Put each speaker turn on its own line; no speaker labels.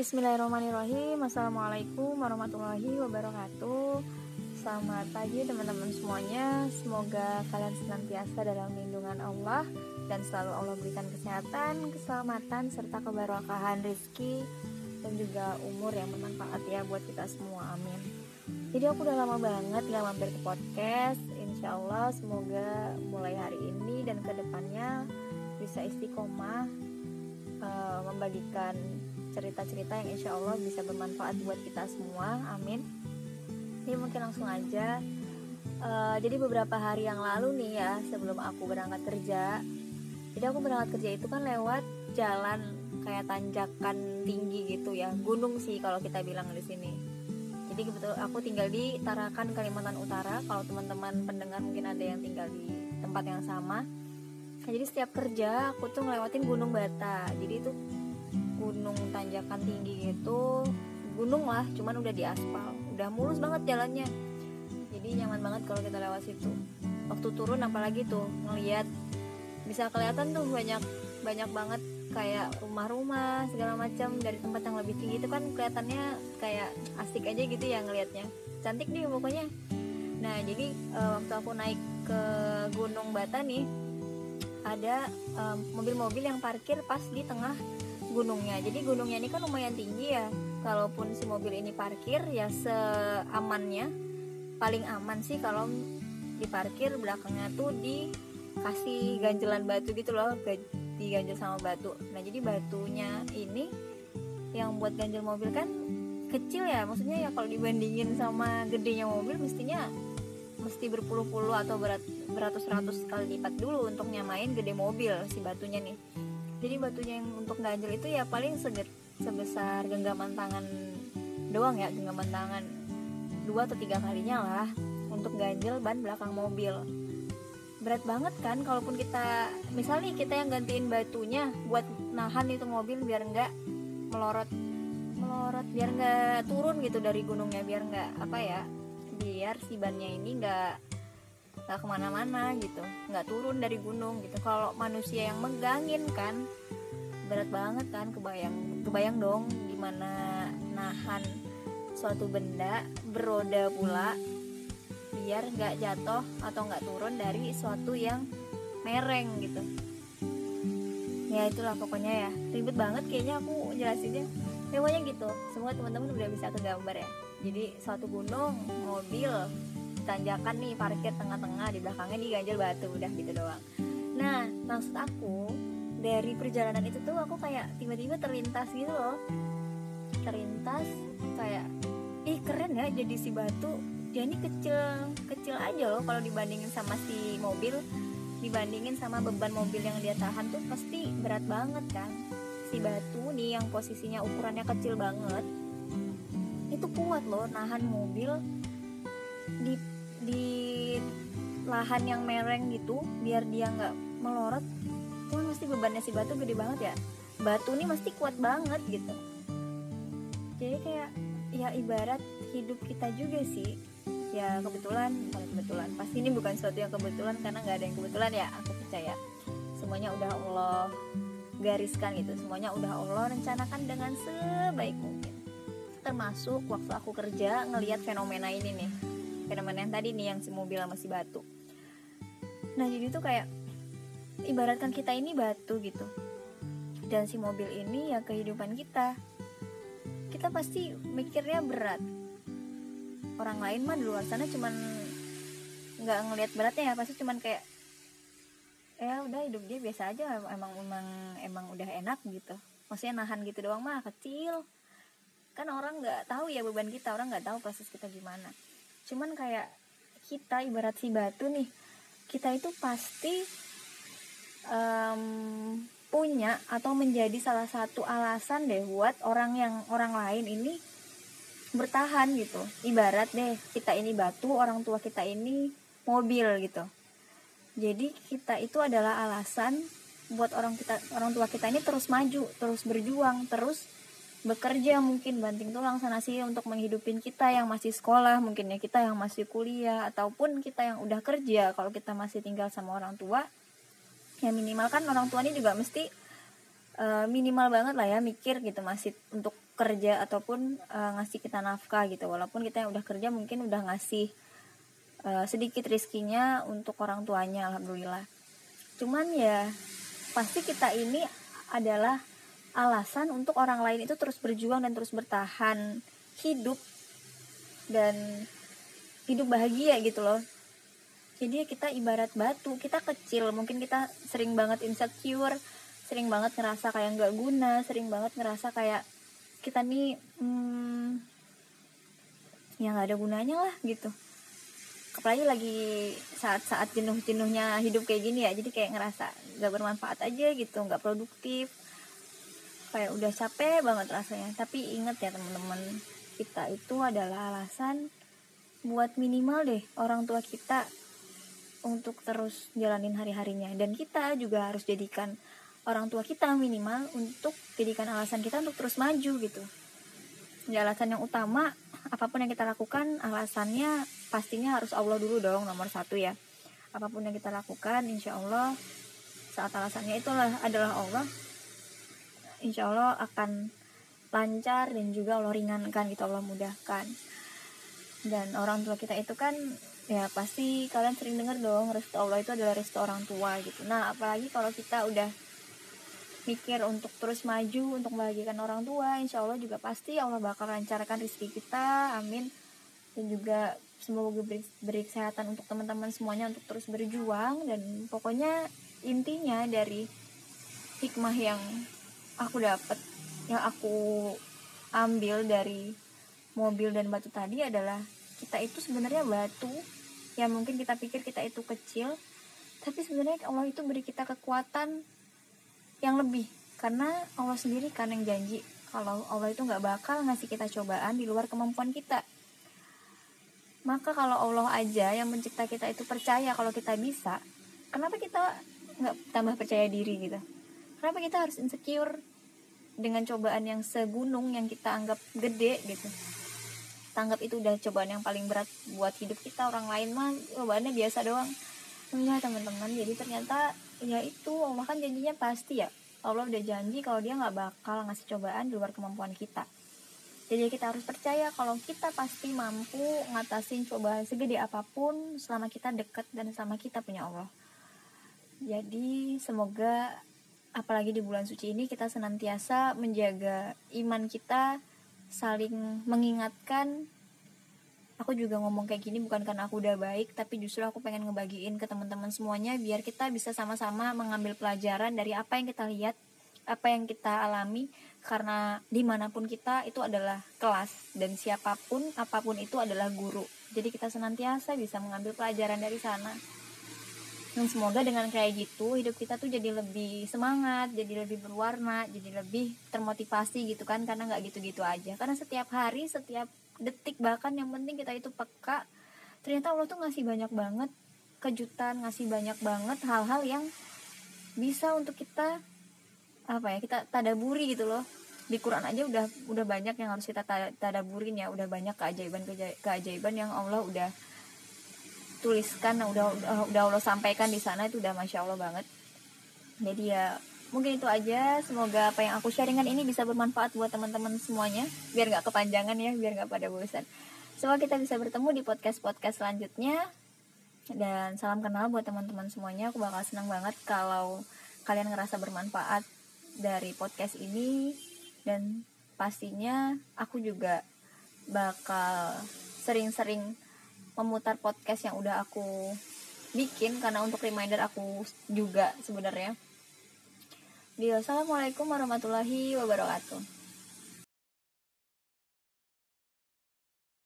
Bismillahirrahmanirrahim. Assalamualaikum warahmatullahi wabarakatuh. Selamat pagi teman-teman semuanya. Semoga kalian senantiasa dalam lindungan Allah Dan selalu Allah berikan kesehatan, keselamatan, serta keberkahan rezeki Dan juga umur yang bermanfaat ya buat kita semua, amin. Jadi aku udah lama banget gak mampir ke podcast. Insya Allah semoga mulai hari ini dan ke depannya bisa istiqomah uh, membagikan cerita-cerita yang insya Allah bisa bermanfaat buat kita semua. Amin. Ini mungkin langsung aja. Uh, jadi beberapa hari yang lalu nih ya sebelum aku berangkat kerja jadi aku berangkat kerja itu kan lewat jalan kayak tanjakan tinggi gitu ya gunung sih kalau kita bilang di sini. Jadi kebetul aku tinggal di Tarakan Kalimantan Utara. Kalau teman-teman pendengar mungkin ada yang tinggal di tempat yang sama. Nah, jadi setiap kerja aku tuh ngelewatin Gunung Bata. Jadi itu gunung tanjakan tinggi gitu gunung lah cuman udah di aspal. Udah mulus banget jalannya. Jadi nyaman banget kalau kita lewat situ. Waktu turun apalagi tuh ngeliat bisa kelihatan tuh banyak banyak banget kayak rumah-rumah segala macam. Dari tempat yang lebih tinggi itu kan kelihatannya kayak asik aja gitu ya ngelihatnya cantik nih pokoknya. Nah jadi uh, waktu aku naik ke Gunung Bata nih ada mobil-mobil um, yang parkir pas di tengah gunungnya. Jadi gunungnya ini kan lumayan tinggi ya. Kalaupun si mobil ini parkir ya seamannya paling aman sih kalau diparkir belakangnya tuh dikasih ganjelan batu gitu loh diganjel sama batu. Nah jadi batunya ini yang buat ganjel mobil kan kecil ya. Maksudnya ya kalau dibandingin sama gedenya mobil mestinya mesti berpuluh-puluh atau berat beratus-ratus kali lipat dulu untuk nyamain gede mobil si batunya nih jadi batunya yang untuk ganjel itu ya paling seget, sebesar genggaman tangan doang ya genggaman tangan dua atau tiga kalinya lah untuk ganjel ban belakang mobil. Berat banget kan kalaupun kita misalnya kita yang gantiin batunya buat nahan itu mobil biar enggak melorot melorot biar enggak turun gitu dari gunungnya biar enggak apa ya biar si bannya ini enggak nggak ke mana-mana gitu nggak turun dari gunung gitu. Kalau manusia yang megangin kan berat banget kan kebayang kebayang dong gimana nahan suatu benda beroda pula biar nggak jatuh atau nggak turun dari suatu yang mereng gitu. Ya itulah pokoknya ya. Ribet banget kayaknya aku jelasinnya. Pokoknya gitu. Semua teman-teman udah bisa kegambar ya. Jadi suatu gunung mobil tanjakan nih parkir tengah-tengah di belakangnya diganjel batu udah gitu doang. Nah maksud aku dari perjalanan itu tuh aku kayak tiba-tiba terlintas gitu loh. Terlintas kayak ih keren ya jadi si batu. Dia ini kecil kecil aja loh kalau dibandingin sama si mobil. Dibandingin sama beban mobil yang dia tahan tuh pasti berat banget kan. Si batu nih yang posisinya ukurannya kecil banget itu kuat loh nahan mobil di di lahan yang mereng gitu biar dia nggak melorot tuh mesti bebannya si batu gede banget ya. Batu ini mesti kuat banget gitu. Jadi kayak ya ibarat hidup kita juga sih. Ya kebetulan kalau kebetulan. Pasti ini bukan sesuatu yang kebetulan karena nggak ada yang kebetulan ya aku percaya. Semuanya udah Allah gariskan gitu. Semuanya udah Allah rencanakan dengan sebaik mungkin. Termasuk waktu aku kerja ngelihat fenomena ini nih. Fenomena yang tadi nih yang si mobil sama si batu. Nah jadi tuh kayak ibaratkan kita ini batu gitu. Dan si mobil ini ya kehidupan kita. Kita pasti mikirnya berat. Orang lain mah di luar sana cuman nggak ngelihat beratnya ya pasti cuman kayak ya udah hidup dia biasa aja emang emang emang udah enak gitu. Maksudnya nahan gitu doang mah kecil. Kan orang nggak tahu ya beban kita orang nggak tahu proses kita gimana. Cuman kayak kita ibarat si batu nih kita itu pasti um, punya atau menjadi salah satu alasan deh buat orang yang orang lain ini bertahan gitu. Ibarat deh kita ini batu orang tua kita ini mobil gitu. Jadi kita itu adalah alasan buat orang kita orang tua kita ini terus maju terus berjuang terus bekerja mungkin banting tulang sana sih untuk menghidupin kita yang masih sekolah mungkin ya kita yang masih kuliah ataupun kita yang udah kerja. Kalau kita masih tinggal sama orang tua ya minimal kan orang tua ini juga mesti uh, minimal banget lah ya mikir gitu masih untuk kerja ataupun uh, ngasih kita nafkah gitu. Walaupun kita yang udah kerja mungkin udah ngasih uh, sedikit rizkinya untuk orang tuanya alhamdulillah. Cuman ya pasti kita ini adalah alasan untuk orang lain itu terus berjuang dan terus bertahan hidup dan hidup bahagia gitu loh jadi kita ibarat batu kita kecil mungkin kita sering banget insecure sering banget ngerasa kayak nggak guna sering banget ngerasa kayak kita nih hmm, ya nggak ada gunanya lah gitu. Apalagi lagi saat-saat jenuh-jenuhnya hidup kayak gini ya jadi kayak ngerasa nggak bermanfaat aja gitu nggak produktif. Kayak udah capek banget rasanya. Tapi ingat ya teman-teman kita itu adalah alasan buat minimal deh orang tua kita untuk terus jalanin hari-harinya. Dan kita juga harus jadikan orang tua kita minimal untuk jadikan alasan kita untuk terus maju gitu. Ya alasan yang utama apa pun yang kita lakukan alasannya pastinya harus Allah dulu dong nomor satu ya. Apa pun yang kita lakukan insya Allah saat alasannya itulah adalah Allah insya Allah akan lancar dan juga Allah ringankan gitu Allah mudahkan. Dan orang tua kita itu kan ya pasti kalian sering dengar dong restu Allah itu adalah restu orang tua gitu. Nah apalagi kalau kita udah mikir untuk terus maju untuk membahagiakan orang tua insya Allah juga pasti Allah bakal lancarkan rezeki kita amin. Dan juga semoga beri, beri kesehatan untuk teman-teman semuanya untuk terus berjuang. Dan pokoknya intinya dari hikmah yang aku dapat yang aku ambil dari mobil dan batu tadi adalah kita itu sebenarnya batu yang mungkin kita pikir kita itu kecil tapi sebenarnya Allah itu beri kita kekuatan yang lebih. Karena Allah sendiri kan yang janji kalau Allah itu nggak bakal ngasih kita cobaan di luar kemampuan kita. Maka kalau Allah aja yang mencipta kita itu percaya kalau kita bisa kenapa kita nggak tambah percaya diri gitu? Kenapa kita harus insecure dengan cobaan yang segunung yang kita anggap gede gitu tanggap itu udah cobaan yang paling berat buat hidup kita orang lain mah cobaannya biasa doang. Enggak teman-teman. Jadi ternyata ya itu Allah kan janjinya pasti ya. Allah udah janji kalau dia nggak bakal ngasih cobaan di luar kemampuan kita. Jadi kita harus percaya kalau kita pasti mampu ngatasin cobaan segede apa pun selama kita dekat dan selama kita punya Allah. Jadi semoga apalagi di bulan suci ini kita senantiasa menjaga iman kita saling mengingatkan aku juga ngomong kayak gini bukan karena aku udah baik tapi justru aku pengen ngebagiin ke teman-teman semuanya biar kita bisa sama-sama mengambil pelajaran dari apa yang kita lihat apa yang kita alami. Karena di mana pun kita itu adalah kelas dan siapa pun apa pun itu adalah guru. Jadi kita senantiasa bisa mengambil pelajaran dari sana dan semoga dengan kayak gitu hidup kita tuh jadi lebih semangat jadi lebih berwarna jadi lebih termotivasi gitu kan karena nggak gitu-gitu aja. Karena setiap hari setiap detik bahkan yang penting kita itu peka ternyata Allah tuh ngasih banyak banget kejutan ngasih banyak banget hal-hal yang bisa untuk kita apa ya kita tadaburi gitu loh. Di Quran aja udah udah banyak yang harus kita tadaburin ya udah banyak keajaiban keajaiban yang Allah udah tuliskan udah udah, udah Allah sampaikan di sana itu udah masya Allah banget. Jadi ya mungkin itu aja. Semoga apa yang aku sharingan ini bisa bermanfaat buat teman-teman semuanya biar nggak kepanjangan ya biar nggak pada bosan. Semoga kita bisa bertemu di podcast podcast selanjutnya. Dan salam kenal buat teman-teman semuanya. Aku bakal senang banget kalau kalian ngerasa bermanfaat dari podcast ini. Dan pastinya aku juga bakal sering-sering memutar podcast yang udah aku bikin karena untuk reminder aku juga sebenarnya Assalamualaikum warahmatullahi wabarakatuh.